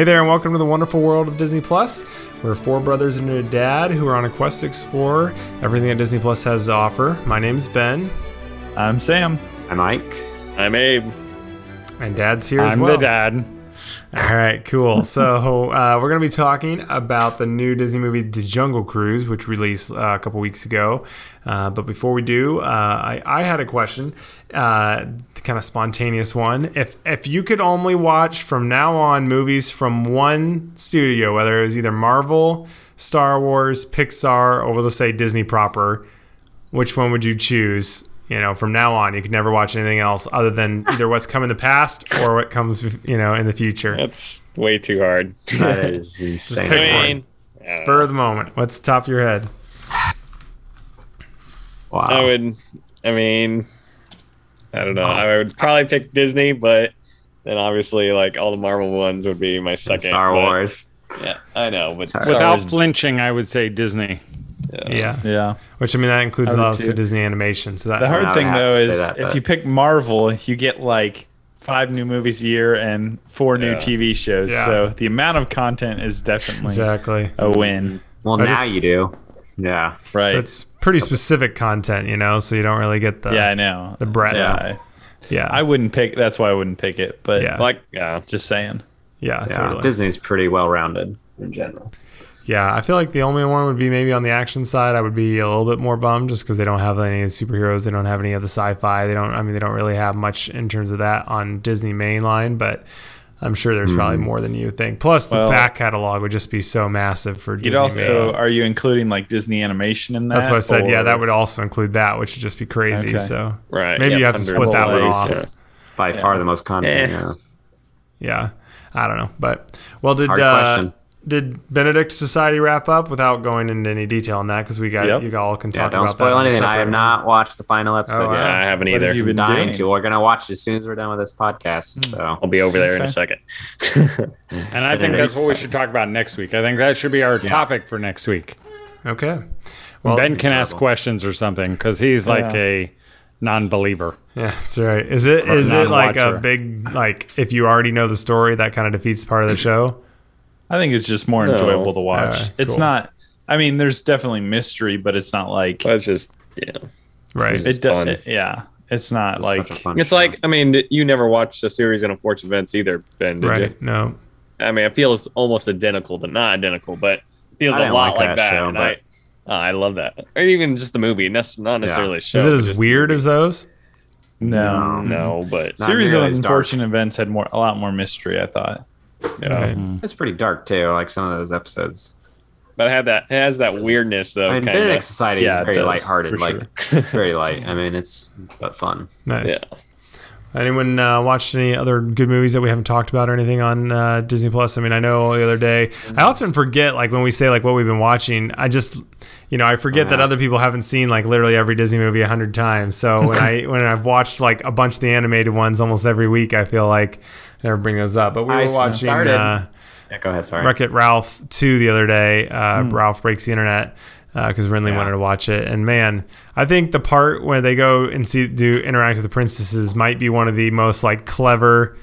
Hey there, and welcome to the wonderful world of Disney Plus. We're four brothers and a dad who are on a quest to explore everything that Disney Plus has to offer. My name's Ben, I'm Sam. I'm Mike. I'm Abe. and Dad's here as I'm well. the dad. All right, cool. so uh, we're going to be talking about the new Disney movie, The Jungle Cruise, which released uh, a couple weeks ago. Uh, but before we do, uh, I, I had a question, uh, kind of spontaneous one. If if you could only watch from now on movies from one studio, whether it was either Marvel, Star Wars, Pixar, or we'll just say Disney proper, which one would you choose? You know, from now on, you can never watch anything else other than either what's come in the past or what comes, you know, in the future. That's way too hard. That is insane. pick I one. mean, Spur of the moment. What's the top of your head? Wow. I would. I mean, I don't know. I would probably pick Disney, but then obviously, like all the Marvel ones would be my second. Star but- Wars. Yeah, I know, but Without Wars- flinching, I would say Disney. Yeah. Yeah. Which I mean that includes I would lots too. of Disney animation. So that The hard thing though is that, if you pick Marvel, you get like five new movies a year and four new TV shows. Yeah. So the amount of content is definitely exactly. a win. Well, I now just- you do. Yeah. Right. It's pretty specific content, you know, so you don't really get the yeah, I know. the breadth. Yeah. Yeah. I wouldn't pick that's why I wouldn't pick it, but Yeah. like yeah, just saying. yeah, Yeah. totally. Disney's pretty well rounded in general. Yeah, I feel like the only one would be maybe on the action side. I would be a little bit more bummed just because they don't have any superheroes. They don't have any of the sci-fi. They don't. I mean, they don't really have much in terms of that on Disney mainline. But I'm sure there's probably more than you would think. Plus, the Well- back catalog would just be so massive for You'd Disney. also main. are you including like Disney animation in that? That's what I said. Yeah, that would also include that, which would just be crazy. Okay. So right. Maybe yeah, you have to split that one off. of ways, By far the most content. Eh. Yeah. yeah, I don't know. But well, did Hard uh, question. Did Benedict Society wrap up without going into any detail on that? Because we got Yep. you all can talk Yeah, talk don't about spoil that. anything. I have not watched the final oh, episode Oh, Yeah. I haven't either. have you been dying doing? to. We're gonna watch it as soon as we're done with this podcast. Hmm. So I'll be over there in a second. And I think that's what we should talk about next week. I think that should be our topic for next week. Okay. Well, ben can ask questions or something because he's like Yeah. a non-believer. Yeah, that's right. Is it Or is it like a big like if you already know the story that kind of defeats part of the show? I think it's just more No. enjoyable to watch. Alright, it's cool. not. I mean, there's definitely mystery, but it's not like That's just yeah. Right. It's it, do- fun. it- Yeah, it's not it's like such a fun It's show. like I mean, you never watched a series of unfortunate events either, Ben. Did right. you? No. I mean, it feels almost identical, but not identical, but it feels I a lot like like that that. show, but- I, oh, I love that. Or even just the movie, that's not necessarily a show. Is it as weird as those? no, No, but Series of as dark. unfortunate events had more, a lot more mystery. I thought. Yeah. Right. It's pretty dark too, like some of those episodes. but it had that it has that weirdness though. I mean, kind Benedict. Society Yeah, is it very does, lighthearted. for Like it's very light. I mean, it's but fun. Nice. Yeah. Anyone uh, watched any other good movies that we haven't talked about or anything on uh, Disney Plus? I mean, I know the other day I often forget like when we say like what we've been watching. I just you know I forget that other people haven't seen like literally every Disney movie a hundred times. So when I when I've watched like a bunch of the animated ones almost every week, I feel like I never bring those up. But we I were watching. started- Uh, Yeah, go ahead. Sorry. Wreck It Ralph 2 the other day. Uh, Ralph breaks the internet because Rinley Yeah. wanted to watch it. And man, I think the part where they go and see do interact with the princesses might be one of the most like clever,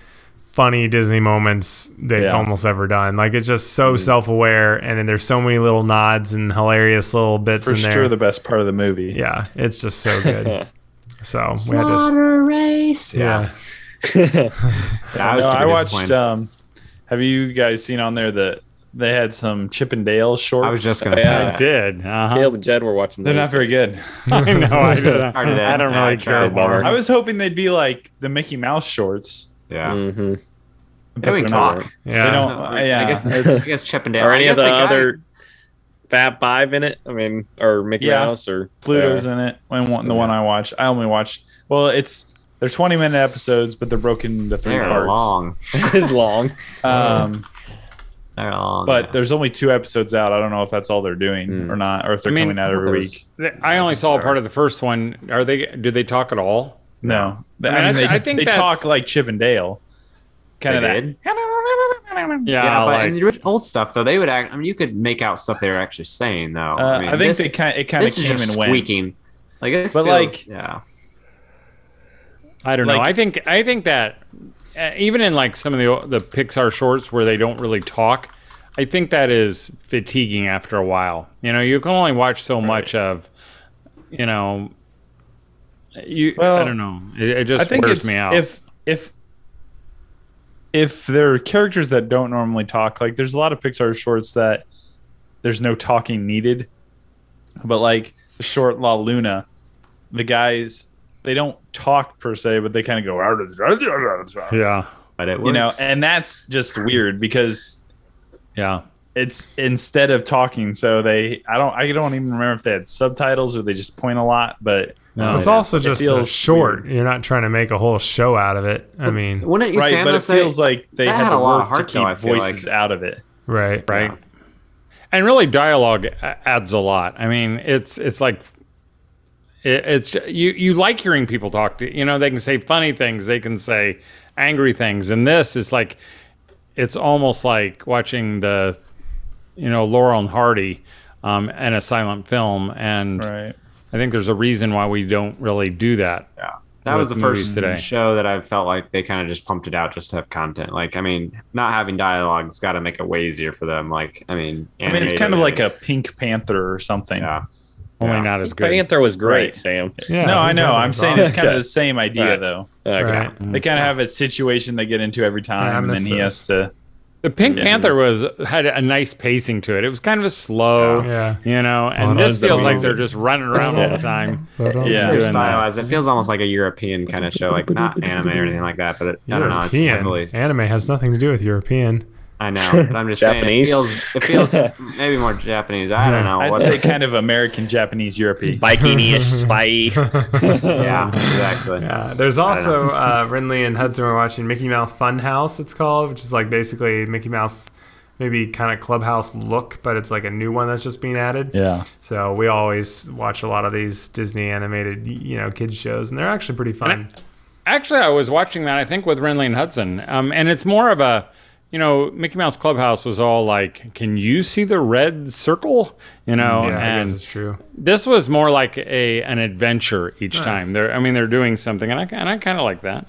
funny Disney moments they've Yeah. almost ever done. Like it's just so self aware, and then there's so many little nods and hilarious little bits For in there. sure, the best part of the movie. yeah, it's just so good. so we had to, honor race. yeah. Yeah, I was No, I watched. Um, have you guys seen on there that they had some Chip and Dale shorts? I was just gonna Yeah. say I did. Uh-huh. Caleb and Jed were watching. They're those. not very good. I know. I don't, Hard to do. I don't Yeah, I really care about. them. I was hoping they'd be like the Mickey Mouse shorts. Yeah. hmm but They don't even they're talk. Yeah. They don't. uh, yeah, I guess it's- I guess Chip and Dale. Or any of the guy- other Fab Five in it? I mean, or Mickey Yeah. Mouse or Pluto's yeah. in it. And one, the one I watched, I only watched. Well, it's they're 20 minute episodes, but they're broken into three They're parts. long. is long. Um, They're long. but there's only two episodes out. I don't know if that's all they're doing Mm. or not, or if they're I mean, coming out every week. I only saw a part of the first one. Are they? Do they talk at all? No, I mean, I, I th- they, I think they that's- talk like Chip and Dale, kind of They that. did? Yeah, Yeah, but like in the orig- old stuff though, they would act. I mean, you could make out stuff they were actually saying though. Uh, I, mean, I, think this, they kind it kind of this is came just and went. squeaking. Like this, But, feels- like- yeah, I don't know. I think I think that uh, even in like some of the the Pixar shorts where they don't really talk, I think that is fatiguing after a while. You know, you can only watch so much of, you know, you. I don't know. It, it just I think wears me out. if if if there are characters that don't normally talk, like there's a lot of Pixar shorts that there's no talking needed, but like the short La Luna, the guys they don't talk per se, but they kind of go yeah, but it you know, and that's just weird because yeah. it's instead of talking. So they, I don't, I don't even remember if they had subtitles or they just point a lot. But No. It's yeah. also just a feels short. weird. You're not trying to make a whole show out of it. I mean, Wouldn't you right, Sam, but it say- feels like they that had, had a lot of work heart, to keep I feel voices like. out of it. right, right? Yeah. And really, dialogue adds a lot. I mean, it's it's like it, it's you you like hearing people talk. To, you know, they can say funny things, they can say angry things, and this is like it's almost like watching the you know Laurel and Hardy um, in a silent film, and Right. I think there's a reason why we don't really do that. Yeah. That was the first today. show that I felt like they kind of just pumped it out just to have content. Like, I mean, not having dialogue's got to make it way easier for them. Like, I mean, I mean, it's kind of like a Pink Panther or something. yeah. Only Yeah. not as good. Panther was great, Right. Sam. Yeah, no, I know. I'm saying awesome. it's kind of the same idea, Right. though. Okay. Right. They kind of have a situation they get into every Yeah, time, and then he those. has to. The Pink Yeah. Panther was had a nice pacing to it. It was kind of a slow, Yeah. you know, and Well, this that's feels like they're just running around all the time. Yeah. It's very doing that. stylized. It feels almost like a European kind of show, like not anime or anything like that. But it, I don't know. It's European heavily. anime has nothing to do with European. I know, but I'm just saying it feels. It feels maybe more Japanese. I don't know. I'd what say kind of American, Japanese, European. Viking-ish spy. yeah, exactly. Yeah, there's also uh, Rinley and Hudson were watching Mickey Mouse Funhouse. It's called, which is like basically Mickey Mouse, maybe kind of clubhouse look, but it's like a new one that's just being added. Yeah. So we always watch a lot of these Disney animated, you know, kids shows, and they're actually pretty fun. Actually, I was watching that. I think with Renly and Hudson, um, and it's more of a, you know, Mickey Mouse Clubhouse was all like, "Can you see the red circle?" You know, mm, yeah, I and guess it's true. this was more like a an adventure each Nice. time. They're, I mean, they're doing something, and I and I kind of like that.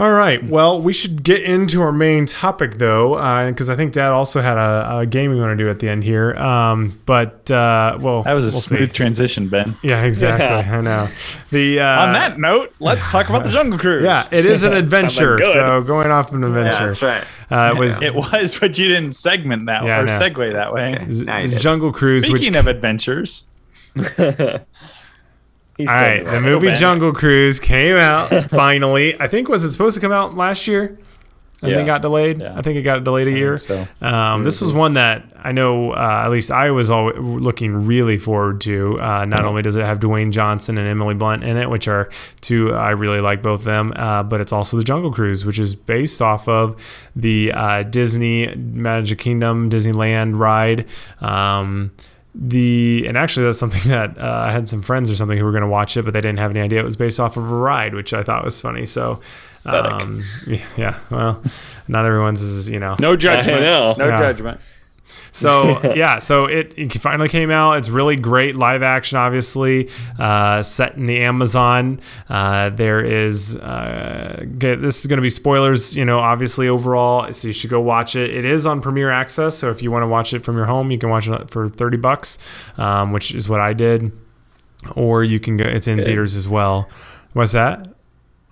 All right. Well, we should get into our main topic though, because I think Dad also had a, a game we want to do at the end here. Um, but uh, well, That was a we'll see. smooth transition, Ben. Yeah, exactly. Yeah. I know. The uh, On that note, let's talk about the Jungle Cruise. yeah, it is an adventure. good. so going off an Yeah, adventure. that's right. Uh, it was It was, but you didn't segment that Yeah, or know. segue that way. okay. z- Now you the did. Jungle Cruise, which Speaking of adventures, He's all right, the movie. Jungle Cruise came out finally. I think was it supposed to come out last year, and Yeah. then got delayed. Yeah. I think it got delayed a year. so. Um, this was one that I know, uh, at least I was all looking really forward to. Uh, not only does it have Dwayne Johnson and Emily Blunt in it, which are two I really like both of them, uh, but it's also the Jungle Cruise, which is based off of the uh, Disney Magic Kingdom Disneyland ride. Um, the and actually that's something that uh, I had some friends or something who were going to watch it, but they didn't have any idea it was based off of a ride, which I thought was funny. So, um, yeah, yeah, well, not everyone's is you know No judgment. know. No Yeah. judgment. So yeah, so it, it finally came out. It's really great live action, obviously, uh, set in the Amazon. Uh, there is uh, this is going to be spoilers, you know, obviously overall. So you should go watch it. It is on Premier Access, so if you want to watch it from your home, you can watch it for thirty bucks, um, which is what I did. Or you can go. It's in theaters as well. What's that?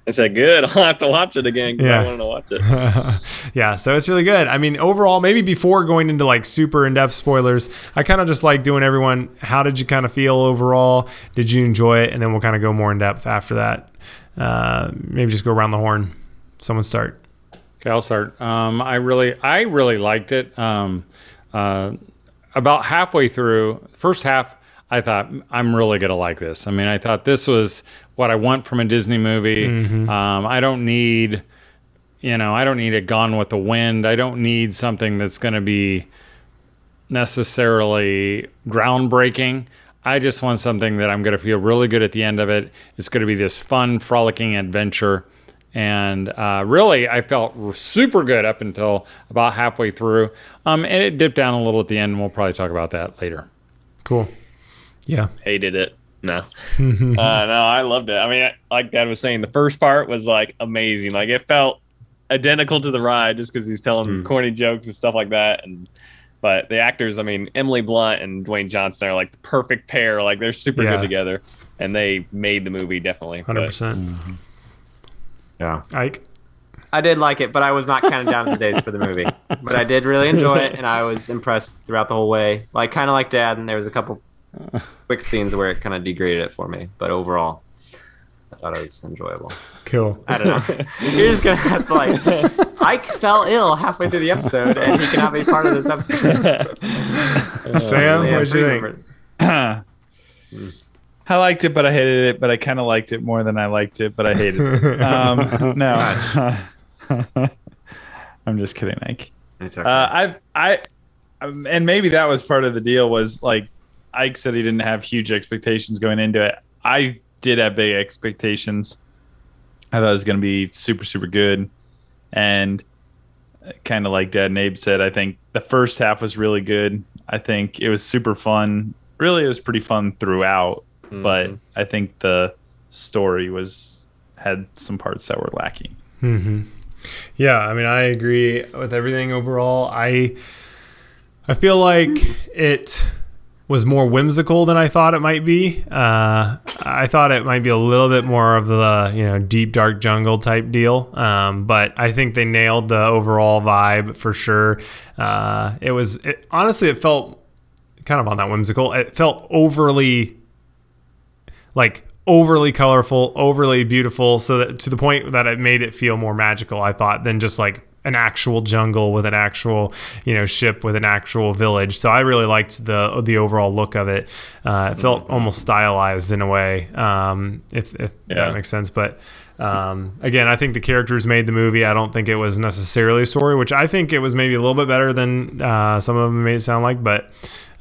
I said, good. I'll have to watch it again because Yeah. I wanted to watch it. yeah, so it's really good. I mean, overall, maybe before going into like super in depth spoilers, I kind of just like doing everyone. How did you kind of feel overall? Did you enjoy it? And then we'll kind of go more in depth after that. Uh, maybe just go around the horn. Someone start. Okay, I'll start. Um, I really, I really liked it. Um, uh, about halfway through, first half, I thought I'm really gonna like this. I mean, I thought this was what I want from a Disney movie. Um, I don't need you know, I don't need a Gone with the Wind. I don't need something that's going to be necessarily groundbreaking. I just want something that I'm going to feel really good at the end of it. It's going to be this fun, frolicking adventure. And uh, really, I felt super good up until about halfway through. Um, and it dipped down a little at the end, and we'll probably talk about that later. Cool. Yeah. hated it. No, uh, no, I loved it. I mean, like Dad was saying, the first part was like amazing. Like it felt identical to the ride, just because he's telling corny jokes and stuff like that. And but the actors, I mean, Emily Blunt and Dwayne Johnson are like the perfect pair. Like they're super Yeah. good together, and they made the movie definitely. Hundred But percent. Yeah. Ike. I did like it, but I was not counting down the days for the movie. But I did really enjoy it, and I was impressed throughout the whole way. Like kind of like Dad, and there was a couple quick scenes where it kind of degraded it for me. But overall, I thought it was enjoyable. Cool. I don't know. You're just gonna have to like. Ike fell ill halfway through the episode, and he cannot be part of this episode. Sam, Yeah, what do you think? I liked it, but I hated it. But I kind of liked it more than I liked it, but I hated it. Um, no, I'm just kidding, Ike. It's okay. Uh, I, I, um, and maybe that was part of the deal. Was like Ike said he didn't have huge expectations going into it. I did have big expectations. I thought it was going to be super, super good, and kind of like Dad and Abe said, I think the first half was really good. I think it was super fun. Really, it was pretty fun throughout, but I think the story was had some parts that were lacking. hmm Yeah, I mean, I agree with everything overall. I I feel like it was more whimsical than I thought it might be. Uh, I thought it might be a little bit more of the you know deep dark jungle type deal, um, but I think they nailed the overall vibe for sure. Uh, it was it, honestly, it felt kind of on that whimsical. It felt overly like overly colorful, overly beautiful, so that to the point that it made it feel more magical. I thought than just like an actual jungle with an actual you know ship with an actual village. So I really liked the the overall look of it. Uh, it felt almost stylized in a way, um, if, if Yeah. that makes sense. But um, again, I think the characters made the movie. I don't think it was necessarily a story, which I think it was maybe a little bit better than uh, some of them made it sound like. But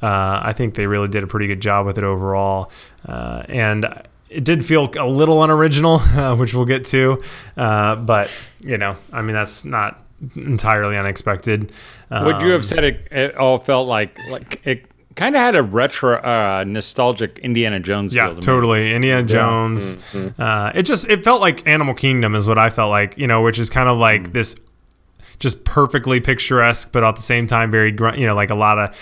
uh, I think they really did a pretty good job with it overall. Uh, and it did feel a little unoriginal, uh, which we'll get to. Uh, but, you know, I mean, that's not entirely unexpected. Would you Um, have said it, it all felt like like it kind of had a retro, uh, nostalgic Indiana Jones Yeah, feel to me. totally. Indiana Jones. Mm-hmm. Uh, it just it felt like Animal Kingdom is what I felt like. You know, which is kind of like Mm. this, just perfectly picturesque, but at the same time very gr- you know like a lot of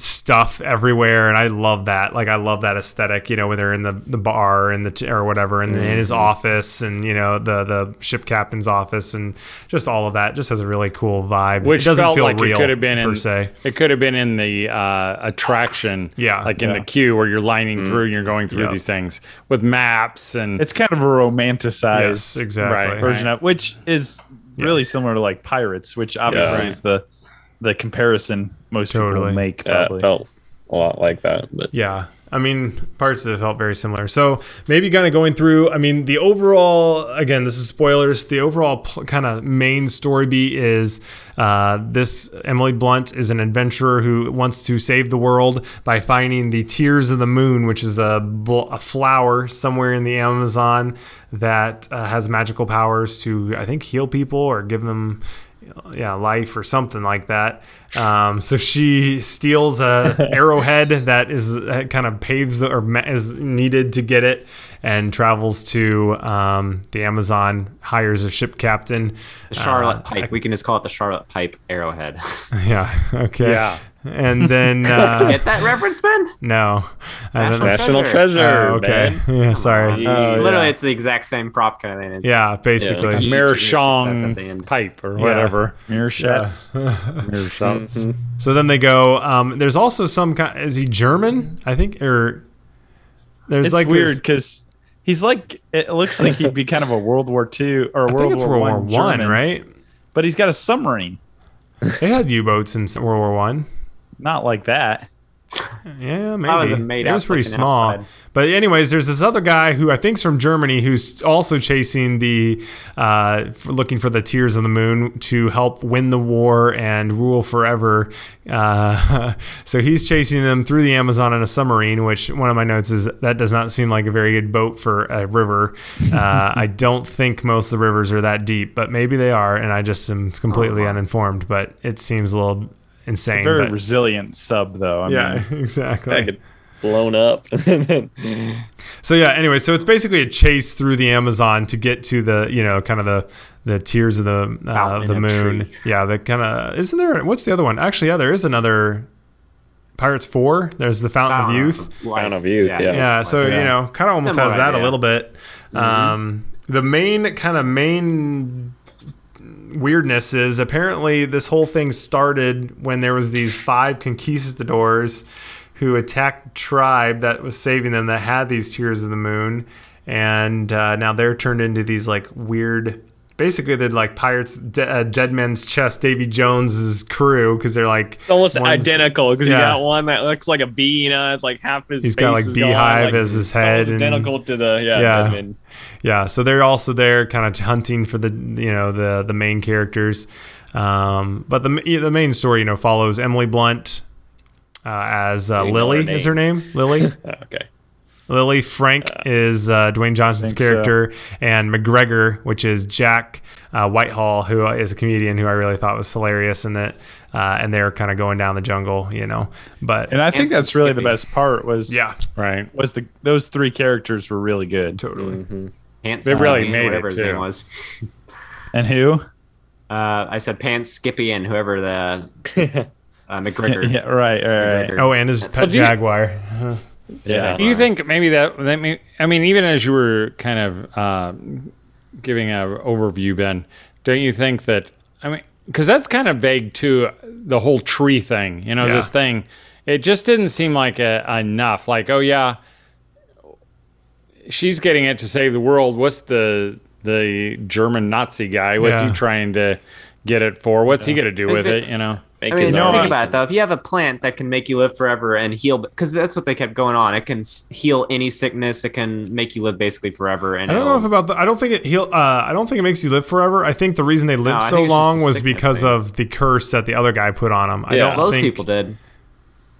stuff everywhere, and I love that. Like I love that aesthetic. You know, when they're in the, the bar and the t- or whatever, and in his Mm-hmm. office, and you know the the ship captain's office, and just all of that just has a really cool vibe. Which it doesn't felt feel like real it could have been per in, se. It could have been in the uh, attraction, Yeah, like in yeah. the queue where you're lining through and you're going through Yeah. these things with maps and It's kind of a romanticized Yes, exactly. Right. version of which is really similar to like pirates, which obviously Right. is the the comparison most Totally. people make. Yeah, Probably. it felt a lot like that. But Yeah. I mean, parts of it felt very similar. So maybe kind of going through, I mean, the overall, again, this is spoilers. The overall pl- kind of main story beat is uh, this Emily Blunt is an adventurer who wants to save the world by finding the Tears of the Moon, which is a, bl- a flower somewhere in the Amazon that uh, has magical powers to, I think, heal people or give them yeah, life or something like that. Um, so she steals a arrowhead that is uh, kind of paves the or is needed to get it, and travels to um, the Amazon. Hires a ship captain. The Charlotte Uh, Pipe. We can just call it the Charlotte Pipe Arrowhead. Yeah. Okay. Yeah. And then uh, Get that reference, Ben? no, I. National Treasure. Treasure, Oh, okay. man. Yeah. Sorry. Oh, Literally, yeah. it's the exact same prop kind of thing. It's Yeah. Basically. Yeah. Mirror Huge success at the Shong pipe or whatever. Meerschaum. Mirror shots. So then they go. Um, there's also some kind. Is he German? I think or. There's It's like weird because he's like it looks like he'd be kind of a World War II or a I World think it's War World War One, One, German, right? But he's got a submarine. They had U-boats in World War One. Not like that. Yeah, maybe. That was made it was pretty small. outside. But anyways, there's this other guy who I think's from Germany who's also chasing the, uh, for looking for the tears of the moon to help win the war and rule forever. Uh, so he's chasing them through the Amazon in a submarine. Which one of my notes is that does not seem like a very good boat for a river. Uh, I don't think most of the rivers are that deep, but maybe they are, and I just am completely wow. uninformed. But it seems a little insane. Very but- resilient sub though. I yeah, mean, exactly. That get blown up. So yeah, anyway, so it's basically a chase through the Amazon to get to the you know kind of the the tears of the uh, the moon. Yeah, the kind of isn't there? What's the other one? Actually, yeah, there is another Pirates Four. There's the Fountain of Youth. Fountain of Youth, yeah. Yeah, so you know, kind of almost Similar has that a little bit. Um, the main kind of main weirdness is apparently this whole thing started when there was these five conquistadors who attacked tribe that was saving them that had these tears of the moon. And uh, now they're turned into these like weird basically they're like pirates de- uh, dead man's chest davy jones's crew because they're like It's almost identical because Yeah. you got one that looks like a bee, you know, it's like half his He's got, like, beehive gone, as his head and- identical to the yeah, Yeah. Yeah, so they're also there, kind of hunting for the you know the the main characters. Um, but the the main story, you know, follows Emily Blunt uh, as uh, Lily is her name. Lily. Okay. Lily Frank is uh, Dwayne Johnson's think so. character, and McGregor, which is Jack uh, Whitehall, who is a comedian who I really thought was hilarious in it. Uh, and they're kind of going down the jungle, you know. But and I think that's really the best part was yeah, Right. was the those three characters were really good. totally. Pants They really Skippy, made it, his too. name was. And who? Uh, I said Pants Skippy and whoever the uh, McGregor. yeah, right, right, right. McGregor. Oh, and his pet do you- jaguar. Yeah. Do you think maybe that that may, I mean even as you were kind of uh, giving an overview Ben don't you think that I mean cuz that's kind of vague too the whole tree thing you know Yeah. this thing. It just didn't seem like a, enough. Like oh yeah she's getting it to save the world. What's the the German Nazi guy? What's Yeah. he trying to get it for? What's he going to do It's with been- it you know Make I mean, his think own. about it though. If you have a plant that can make you live forever and heal, because that's what they kept going on. It can heal any sickness. It can make you live basically forever. And I don't know if about the. I don't think it heal. Uh, I don't think it makes you live forever. I think the reason they lived I so think it's just long was because thing. of the curse that the other guy put on them. I Yeah. don't Those think people did.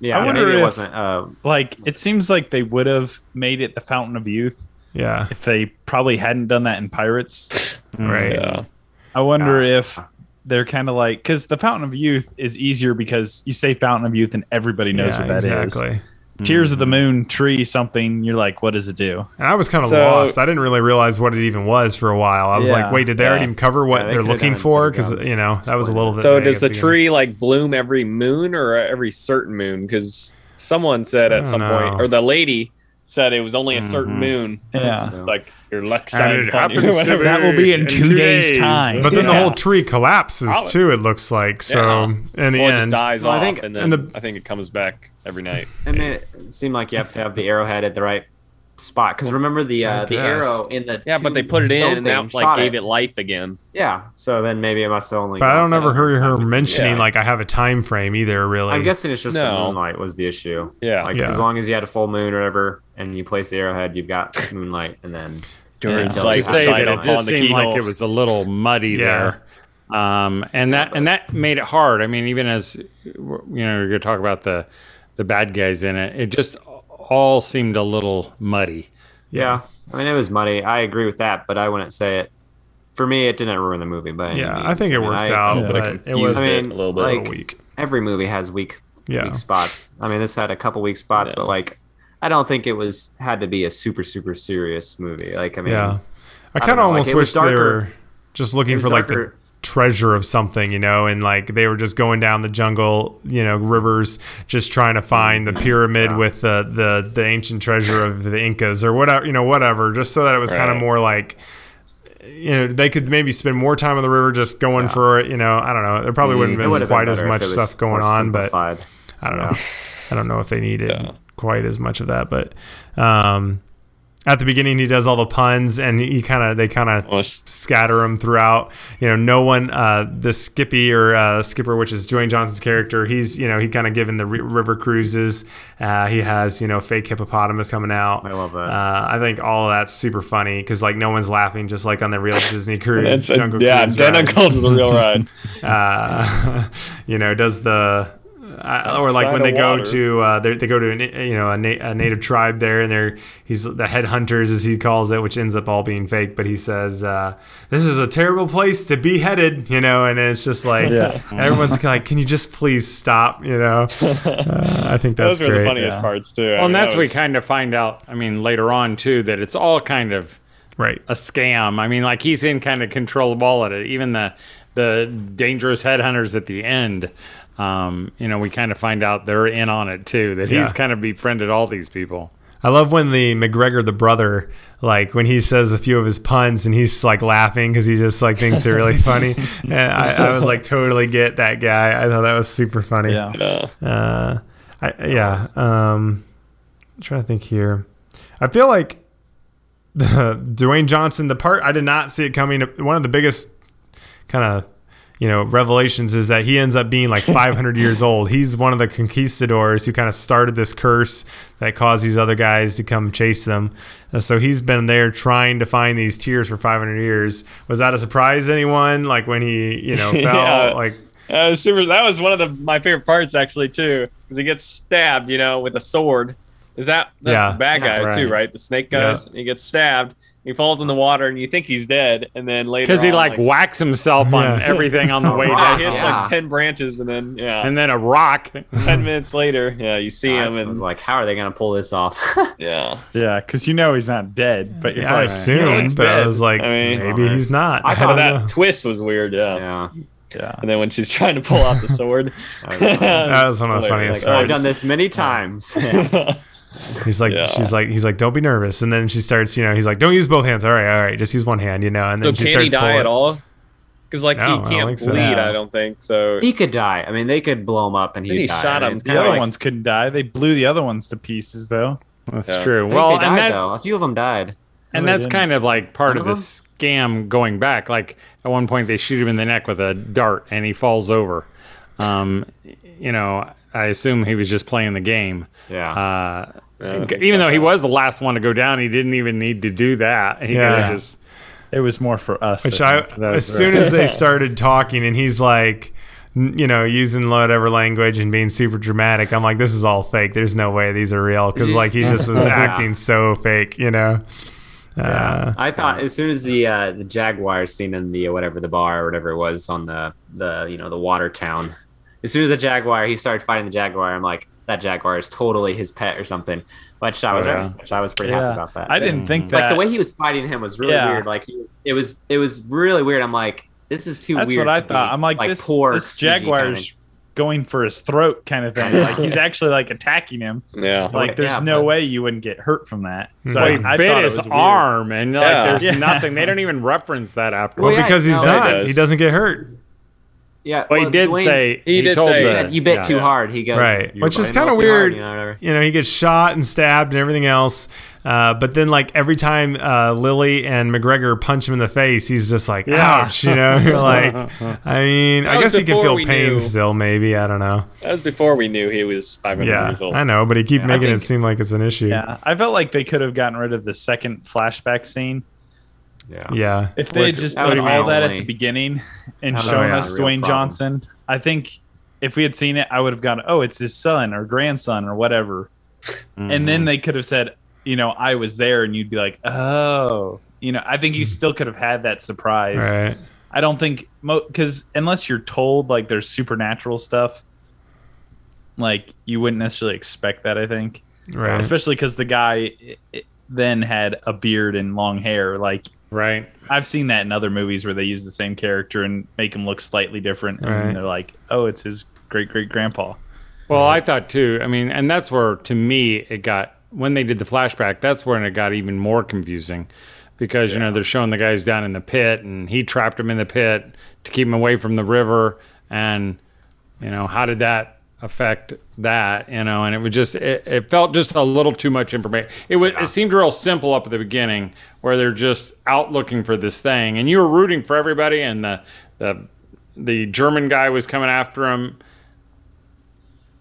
Yeah, I wonder maybe it if- wasn't. Uh, Like it seems like they would have made it the Fountain of Youth Yeah, if they probably hadn't done that in Pirates. right. Yeah. I wonder Ah. if they're kind of like because the Fountain of Youth is easier because you say Fountain of Youth and everybody knows yeah, what that is. exactly. Tears of the Moon, tree, something. You're like, what does it do? And I was kind of So- lost. I didn't really realize what it even was for a while. I was Yeah. like, wait, did they Yeah. already cover what Yeah, they they're looking done for? Because you know that was a little bit. So does at the tree like bloom every moon or every certain moon? Because someone said at some know. point, or the lady said it was only a certain Mm-hmm. moon. Yeah. so. Like your luck And shines it upon you, happens to be That will be in two days' time. But then the whole tree collapses I'll- too. It looks like so. Yeah. In the Well, it end, just dies Well, I think- and then and the- I think it comes back every night. And mean, it seemed like you have to have the arrowhead at the right spot. Because remember the uh, the arrow in the Yeah, but they put it in, and thing that like gave it life again. Yeah, so then maybe it must have only. but I don't ever hear her mentioning Yeah. like I have a time frame either. Really, I'm guessing it's just the No. moonlight was the issue. Yeah. Like Yeah. as long as you had a full moon or whatever, and you place the arrowhead, you've got moonlight, and then During until like to say that it it. just the seemed like it was a little muddy Yeah. there. Um, and that and that made it hard. I mean, even as you know, you're gonna talk about the the bad guys in it. It just all seemed a little muddy. Yeah, I mean it was muddy. I agree with that, but I wouldn't say it. For me, it didn't ruin the movie. But yeah, I think it worked I, out, yeah. but it was I a mean, a little bit. like- little weak. Every movie has weak, Yeah, weak spots. I mean, this had a couple weak spots, Yeah. but like, I don't think it was had to be a super super serious movie. Like, I mean, yeah. I I kind of know, like, almost it wish they were just looking was for like the darker- treasure of something, you know, and like they were just going down the jungle, you know, rivers, just trying to find the pyramid Yeah. with the, the the ancient treasure of the Incas or whatever, you know, whatever, just so that it was kind of more like. You know, they could maybe spend more time on the river just going for it. You know, I don't know. There probably wouldn't it have been have quite been as much stuff going on, but. I don't know. I don't know if they needed Yeah. quite as much of that, but um, at the beginning he does all the puns and he kind of they kind of Well, scatter them throughout. You know no one uh the skippy or uh skipper which is dwayne johnson's character he's you know he kind of given the river cruises. Uh he has you know fake hippopotamus coming out. I love that. uh i think all of that's super funny because like no one's laughing just like on the real disney cruise It's jungle yeah, cruise ride. To the real ride. uh, you know, does the uh, or like when they go water. to uh, they they go to a, you know a, na- a native tribe there, and they're he's the headhunters as he calls it, which ends up all being fake. But he says uh, this is a terrible place to be headed, you know, and it's just like Yeah. everyone's like, can you just please stop, you know? Uh, I think that's Those were great. the funniest yeah. parts too. I Well, mean, and that's that what we kind of find out. I mean, later on too, that it's all kind of Right. a scam. I mean, like he's in kind of control of all of it. Even the the dangerous headhunters at the end. Um, you know, we kind of find out they're in on it too. That Yeah. he's kind of befriended all these people. I love when the McGregor, the brother, like when he says a few of his puns and he's like laughing because he just like thinks they're really funny. And I, I was like, totally get that guy. I thought that was super funny. Yeah. Yeah. Uh, I, yeah. Um, I'm trying to think here. I feel like the Dwayne Johnson, the part I did not see it coming. One of the biggest kind of you know revelations is that he ends up being like 500 years old. He's one of the conquistadors who kind of started this curse that caused these other guys to come chase them. Uh, so he's been there trying to find these tears for 500 years. Was that a surprise to anyone? Like when he you know fell Yeah. like. That was super. That was one of the my favorite parts actually too, because he gets stabbed, you know, with a sword. Is that that's Yeah. the bad guy Yeah, too, right. right? The snake guys. He gets stabbed. He falls in the water, and you think he's dead, and then later Because he on, like, whacks himself on Yeah. everything on the way rock, down, he hits Yeah. like ten branches, and then yeah, and then a rock. ten minutes later, yeah, you see him, I and was like, how are they gonna pull this off? yeah, Yeah, because you know he's not dead, but you're Yeah, I like, he assumed, looks but I was like, I mean- maybe uh, he's not. I I thought that know. twist was weird, yeah. yeah. yeah. And then when she's trying to pull out the sword, That was. That was one of the funniest Like, oh, I've done this many times. He's like, Yeah. she's like, he's like, don't be nervous. And then she starts, you know, he's like, don't use both hands. All right, all right, just use one hand, you know. And so then she can starts he die pulling. at all? Because like No, he can't think so. bleed, Yeah. I don't think so. he could die. I mean, they could blow him up and he'd he die. shot I mean, him. The other like, ones couldn't die. They blew the other ones to pieces, though. That's Yeah. true. Well, they and that's though. A few of them died. and they that's didn't. kind of like part None of of the scam going back. Like at one point they shoot him in the neck with a dart and he falls over. Um, you know, I assume he was just playing the game. Yeah. Uh, Yeah, even though he was the last one to go down, he didn't even need to do that. He Yeah. could just It was more for us. Which I I, as soon right. as they started talking, and he's like, you know, using whatever language and being super dramatic, I'm like, this is all fake. There's no way these are real because like he just was acting so fake, you know. Uh, I thought as soon as the uh, the jaguar scene in the uh, whatever the bar or whatever it was on the the you know the water town, as soon as the jaguar he started fighting the jaguar, I'm like that jaguar is totally his pet or something. Which I was oh, Yeah. which I was pretty yeah. happy about that. I didn't think that. like the way he was fighting him was really Yeah. weird. Like he was, it was it was really weird. I'm like, this is too That's weird. what I to be, thought. I'm like, this, poor this CG jaguar's going for his throat kind of thing. Like he's actually like attacking him. Yeah. Like there's Yeah, no but- way you wouldn't get hurt from that. So well, he I bit his was weird. arm and like Yeah. there's Yeah. nothing. They don't even reference that after. well, Well, yeah, because he's no, it not. does. He doesn't get hurt. Yeah, Well, he did Dwayne- say He did told say- He the- said you bit yeah. too hard. He goes Right, which is kind of too hard," weird. You know. You know, he gets shot and stabbed and everything else. Uh, but then, like every time uh, Lily and McGregor punch him in the face, he's just like, Yeah. "Ouch!" You know, you're like, I mean, I guess he can feel pain knew. still. Maybe I don't know. That was before we knew he was 500 Yeah, years old. I know, but he keep Yeah, I making it seem like it's an issue. Yeah, I felt like they could have gotten rid of the second flashback scene Yeah. Yeah. if they had just That done all that at the beginning and That shown us Dwayne problem. Johnson. I think if we had seen it, I would have gone, "Oh, it's his son or grandson or whatever," and Mm-hmm. then they could have said, "You know, I was there," and you'd be like, "Oh." You know, I think you still could have had that surprise. Right. I don't think because unless you're told like there's supernatural stuff, like you wouldn't necessarily expect that. I think, Right. especially because the guy i- i- then had a beard and long hair. Like right. I've seen that in other movies where they use the same character and make him look slightly different, and Right. they're like, "Oh, it's his great great grandpa." Well, I thought too. I mean, and that's where to me it got when they did the flashback. That's when it got even more confusing because you know they're showing the guys down in the pit and he trapped him in the pit to keep him away from the river. And you know how did that affect that, you know, and it was just it, it felt just a little too much information. It was it seemed real simple up at the beginning where they're just out looking for this thing and you were rooting for everybody and the the the German guy was coming after him,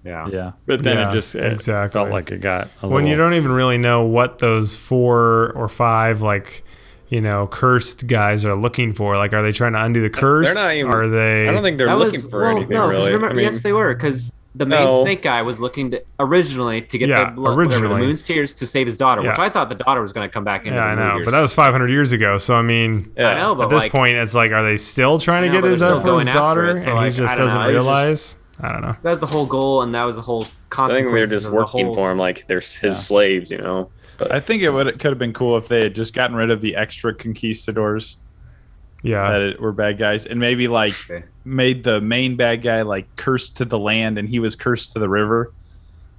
Yeah. Yeah. but then Yeah, it just it exactly. felt like it got a when little, you don't even really know what those four or five like you know cursed guys are looking for like are they trying to undo the curse They're not even- are they I don't think they're That looking was for well, anything no, 'cause really. remember, I mean, yes, they were because the main No. snake guy was looking to originally to get Yeah, the blood, whatever, originally. the moon's tears to save his daughter, which I thought the daughter was going to come back into yeah the i know but that was 500 years ago so i mean yeah. I know, but at this like, point it's like are they still trying to get his they're up still for his daughter it, so, and like, he just doesn't know, it was just- realize i don't know that was the whole goal, and that was the whole I think they're just of the working whole, for him like they're his Yeah. slaves, you know. But I think it would it could have been cool if they had just gotten rid of the extra conquistadors yeah that it, were bad guys and maybe like Okay. Made the main bad guy like cursed to the land and he was cursed to the river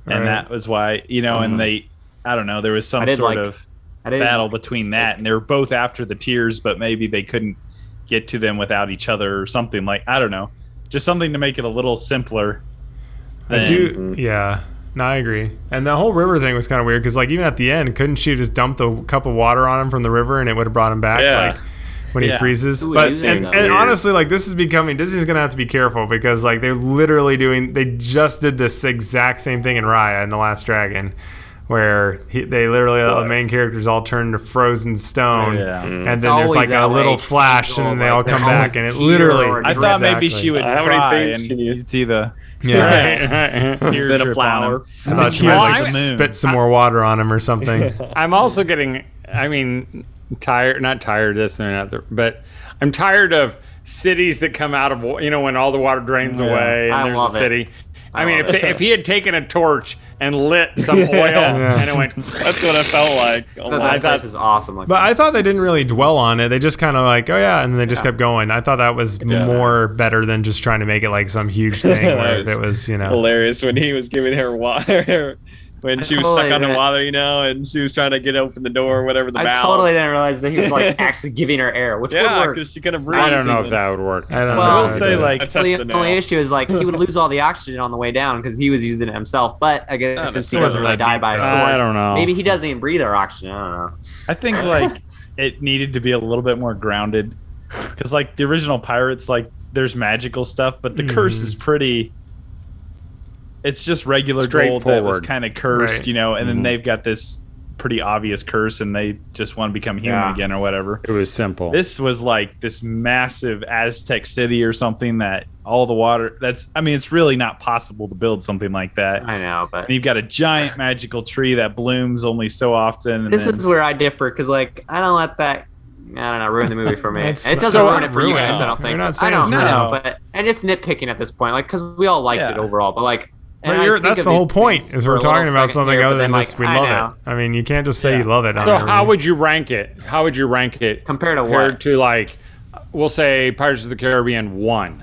and Right. that was why you know and hmm. they I don't know there was some sort like- of battle like between snake. that and they were both after the tears but maybe they couldn't get to them without each other or something like I don't know just something to make it a little simpler I do. Yeah. No, I agree. And the whole river thing was kind of weird because, like, even at the end, couldn't she have just dumped a cup of water on him from the river and it would have brought him back? Yeah. Like, when he freezes. Who But and, and honestly, like this is becoming Disney's gonna have to be careful because like they're literally doing they just did this exact same thing in Raya in the Last Dragon, where he, they literally the main characters all turn to frozen stone, Yeah. Mm. and then there's like a that way. little flash, and then they all come back, and it literally. or I thought maybe she would How many cry fates and can you- you'd see the Yeah. tear Then a drip on flower. him. I thought she Well, might like spit some more water on him or something. I'm also getting, I mean, tired, not tired of this or another, but I'm tired of cities that come out of, you know, when all the water drains Yeah. away and I there's love a it. city. I, mean, if, they, if he had taken a torch and lit some oil Yeah. and it went, that's what it felt like. Oh That, my that place is awesome. Like, But I thought they didn't really dwell on it. They just kind of like, oh yeah, and then they just kept going. I thought that was more better than just trying to make it like some huge thing. Where it was, you know, hilarious when he was giving her water when I she was stuck on the water, you know, and she was trying to get open the door or whatever the I valve. totally didn't realize that he was like actually giving her air, which yeah, because she could have. I don't know if that would work. I don't Well, know. I will say either. like That's The the only now. issue is like he would lose all the oxygen on the way down because he was using it himself. But I guess No, since he doesn't really die by a though. sword, I don't know. maybe he doesn't even breathe our oxygen. I don't know. I think like it needed to be a little bit more grounded because like the original pirates like there's magical stuff but the curse Mhm. is pretty it's just regular gold that was kind of cursed Right. you know and Mhm. then they've got this pretty obvious curse and they just want to become human Yeah. again or whatever It was simple. this was like this massive aztec city or something that all the water that's i mean it's really not possible to build something like that I know, but and you've got a giant magical tree that blooms only so often and this then, is where I differ because like I don't let that. I don't know, ruin the movie for me. It doesn't So- ruin it for you guys. I don't We're think. not I don't it's know, ruined. but and it's nitpicking at this point, like because we all liked Yeah. it overall, but like. And But you're, that's the whole point is we're talking about something here, other than then, just we I love know. it. I mean, you can't just say Yeah. you love it. so how would you rank it? How would you rank it Compared to compared what? to like, we'll say Pirates of the Caribbean one?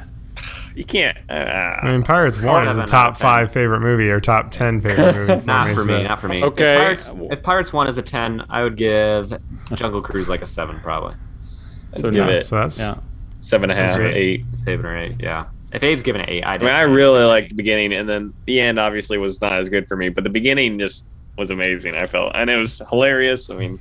You can't. Uh, I mean, Pirates One is a top out five favorite movie or top ten favorite movie for Not me. for so- me, not for me. Okay. If Pirates, if Pirates one is a ten, I would give Jungle Cruise like a seven, probably. So give no. it So that's Yeah. seven and a half, Great. eight. Seven or eight, yeah. If Abe's giving it eight, I I mean, I really liked the beginning, and then the end obviously was not as good for me, but the beginning just was amazing. I felt, and it was hilarious. I mean,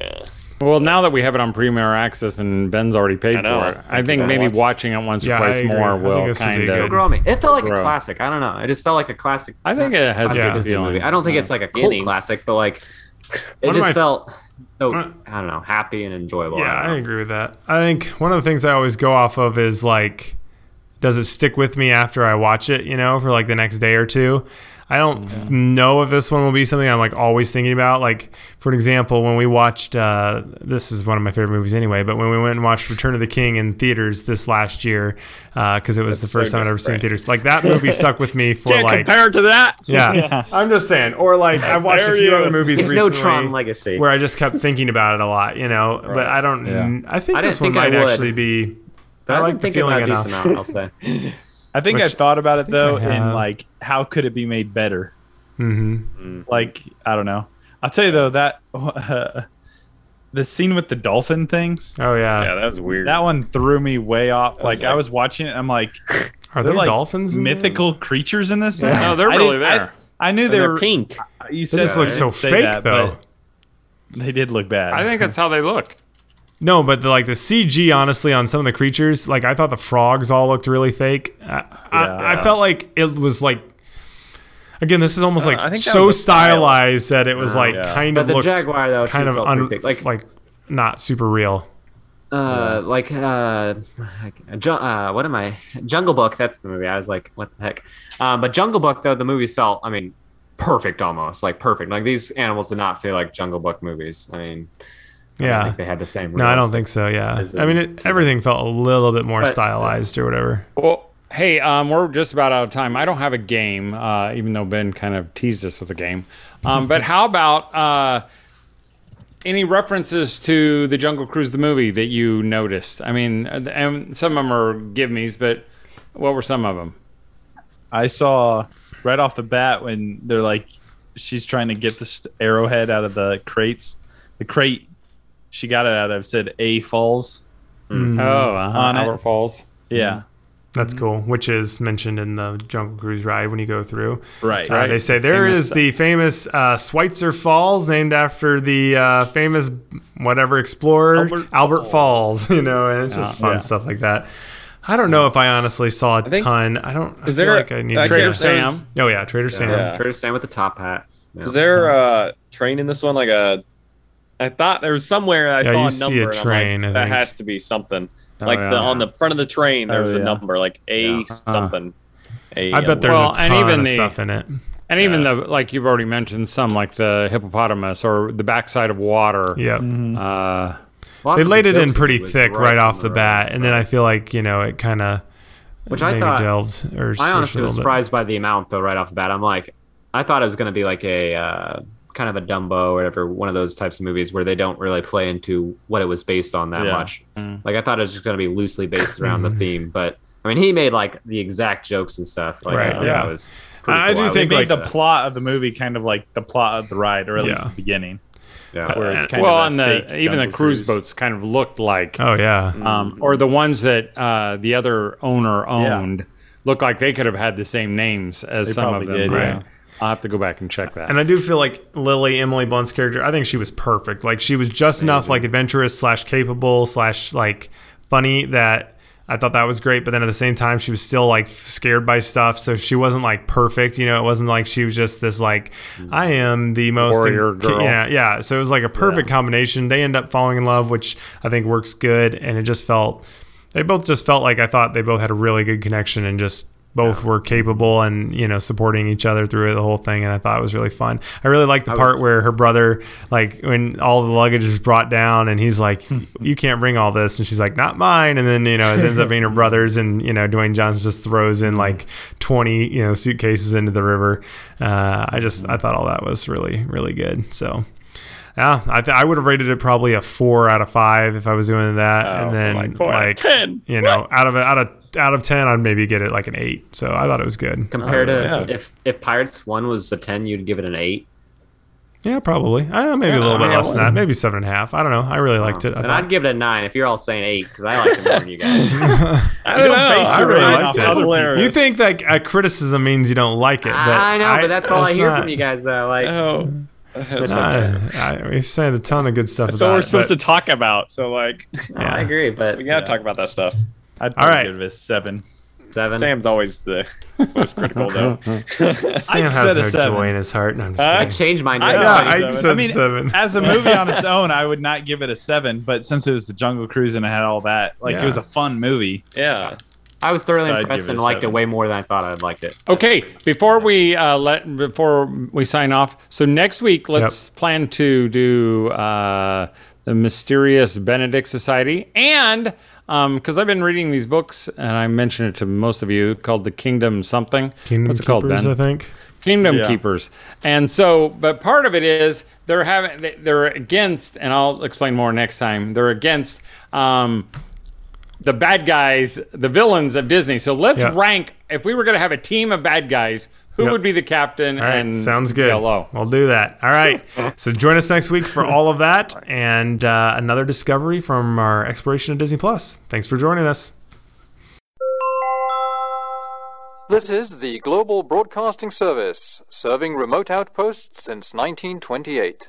yeah. Well, now that we have it on Premier Access and Ben's already paid for it, I I think maybe watch watching it once or Yeah, twice more will this would be kind of. grow me. It felt like Grow. a classic. I don't know. It just felt like a classic. I think it has classic a Disney feeling. movie. I don't think it's like a cult Beginning. classic, but like it One just my- felt so One- I don't know, happy and enjoyable. Yeah, I I agree with that. I think one of the things I always go off of is like, does it stick with me after I watch it? You know, for like the next day or two. I don't f- know if this one will be something I'm like always thinking about. Like, for an example, when we watched, uh, this is one of my favorite movies anyway, but when we went and watched Return of the King in theaters this last year, because it was the first so time I'd ever seen in theaters, like that movie stuck with me for Can't like, compare to that. yeah. I'm just saying. Or like, I've watched a few you. other movies It's no recently Tron Legacy. where I just kept thinking about it a lot, you know. But I don't. Yeah. I think I this one think might actually be. But I I've like the thinking feeling about enough. amount, I'll say. I think Which I thought about it though and like how could it be made better? hmm Like I don't know. I'll tell you though that the scene with the dolphin things. Oh yeah. Yeah, that was weird. That one threw me way off. was Like I was watching it, I'm like, Are there like dolphins? in mythical creatures in this. thing? No, they're really didn't- I- I, knew they were pink. You They said just that. look so fake that, though. They did look bad. I think that's how they look. No, but the, like the CG, honestly, on some of the creatures, like I thought the frogs all looked really fake. I, I, I felt like it was like, again, this is almost Uh, like I think that so was style. stylized that it was like yeah. kind But of the looks jaguar, though, kind of un, pretty like, like not super real. Uh, like uh, Ju- uh, what am I? Jungle Book. That's the movie. I was like, what the heck? Um, but Jungle Book, though, the movies felt, I mean, perfect almost, like perfect. Like these animals did not feel like Jungle Book movies. I mean, I don't Yeah. think they had the same. No, I don't think so. Yeah, I mean, it- it, everything felt a little bit more But- stylized or whatever. Well, hey, um, we're just about out of time. I don't have a game, uh, even though Ben kind of teased us with a game. Um, but how about uh, any references to the Jungle Cruise, the movie, that you noticed? I mean, uh, and some of them are give me's, but what were some of them? I saw right off the bat when they're like, she's trying to get this arrowhead out of the crates. The crate she got it out of said A Falls. Oh, uh-huh, On it. Albert Falls. Yeah, That's cool, which is mentioned in the Jungle Cruise ride when you go through. right. Uh, they say there Famous is stuff. the famous uh, Schweitzer Falls, named after the uh, famous whatever explorer Albert, Albert Falls. You know, and it's just fun Yeah. stuff like that. I don't know if I honestly saw a think- ton. I don't. I Is feel there- like I need I to Trader can't- Sam. Oh yeah, Trader Sam. Yeah. Try to stand with the top hat. Yeah. Is there a train in this one? Like a, I thought there was somewhere I Yeah, saw you a see number. a and I'm like, train, I that has to be something. Oh, like yeah. the on the front of the train, there Oh, was a yeah. number like a Yeah. something. A, I bet um, there's Well, a ton and even of the- stuff in it. And even the like you've already mentioned some like the hippopotamus or the backside of water. Yeah. Uh, A lot They laid it in pretty thick right right off the road, bat, and then. I feel like you know it kind of Which I thought- delved or I honestly was little bit. surprised by the amount though right off the bat. I'm like, I thought it was going to be like a uh, kind of a Dumbo or whatever, one of those types of movies where they don't really play into what it was based on that Yeah. much. Like I thought it was just going to be loosely based around the theme, but I mean, he made like the exact jokes and stuff. Like, Right, I yeah. that was pretty I cool. do was think, like, made the that. plot of the movie kind of like the plot of the ride, or at least the beginning, yeah. where it's kind well, of and the even the cruise Cruise. boats kind of looked like, Oh yeah, um, or the ones that uh, the other owner owned looked like they could have had the same names as They some of them. did, yeah. I'll have to go back and check that. And I do feel like Lily, Emily Blunt's character, I think she was perfect. Like she was just enough like adventurous slash capable slash like funny that I thought that was great. But then at the same time, she was still like scared by stuff. So she wasn't like perfect. You know, it wasn't like she was just this like I am the most Warrior girl. Yeah, yeah. So it was like a perfect combination. They end up falling in love, which I think works good. And it just felt they both just felt like I thought they both had a really good connection and just both were capable and you know supporting each other through the whole thing and i thought it was really fun. I really liked the part where her brother like when all the luggage is brought down and he's like you can't bring all this and she's like not mine and then you know it ends up being her brother's and you know dwayne johnson just throws in like 20 you know suitcases into the river. Uh, i just i thought all that was really really good so yeah, I, th- I would have rated it probably a four out of five if I was doing that, Oh, and then like four out of like 10. you know, out of out of out of ten, I'd maybe get it like an eight. So I thought it was good. Compared to really liked it. if if Pirates One was a ten, you'd give it an eight. yeah, probably, uh, maybe a little bit yeah, less than that, maybe seven and a half. I don't know. I really liked it. I and I'd give it a nine if you're all saying eight because I like it more than you guys. I don't know. base your really rating off off other you think that uh, criticism means you don't like it? But I know, but that's all I hear not- from you guys though. Like, Oh. Nah, I, we've said a ton of good stuff That's about what we're it, supposed but- to talk about. So like, I agree, but we gotta talk about that stuff. I'd All probably right. give it a seven. seven. Sam's always the most critical though. Sam I'd has set a no seven. joy in his heart. No, I'm just Uh, I changed mine. I- yeah, seven. I seven. said I mean, seven. as a movie on its own, I would not give it a seven, but since it was the Jungle Cruise and it had all that, like Yeah. it was a fun movie. Yeah. I was thoroughly I'd impressed it and liked it way more than I thought I'd liked it. Okay, before we uh, let before we sign off, so next week let's plan to do uh, the mysterious Benedict Society, and because I've been reading these books, and I mentioned it to most of you, called the Kingdom something. Kingdom What's it called, Keepers, Ben? I think. Kingdom Yeah. Keepers. And so, but part of it is they're having they- they're against, and I'll explain more next time. They're against um, the bad guys, the villains of Disney. So let's Yeah. rank. If we were going to have a team of bad guys, who Yep. would be the captain All right, and sounds good. yellow. We'll do that. All right. so join us next week for all of that and uh, another discovery from our exploration of Disney Plus. Thanks for joining us. This is the Global Broadcasting Service, serving remote outposts since 1928.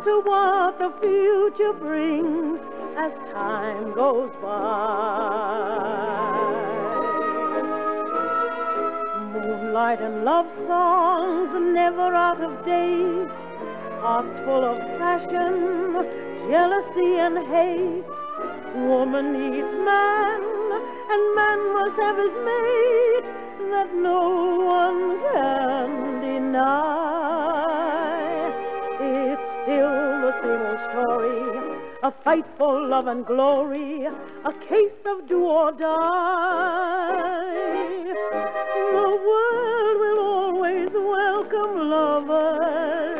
Matter what the future brings as time goes by. Moonlight and love songs never out of date. Hearts full of passion, jealousy and hate. Woman needs man, and man must have his mate that no one can deny. A fight for love and glory, a case of do or die. The world will always welcome lovers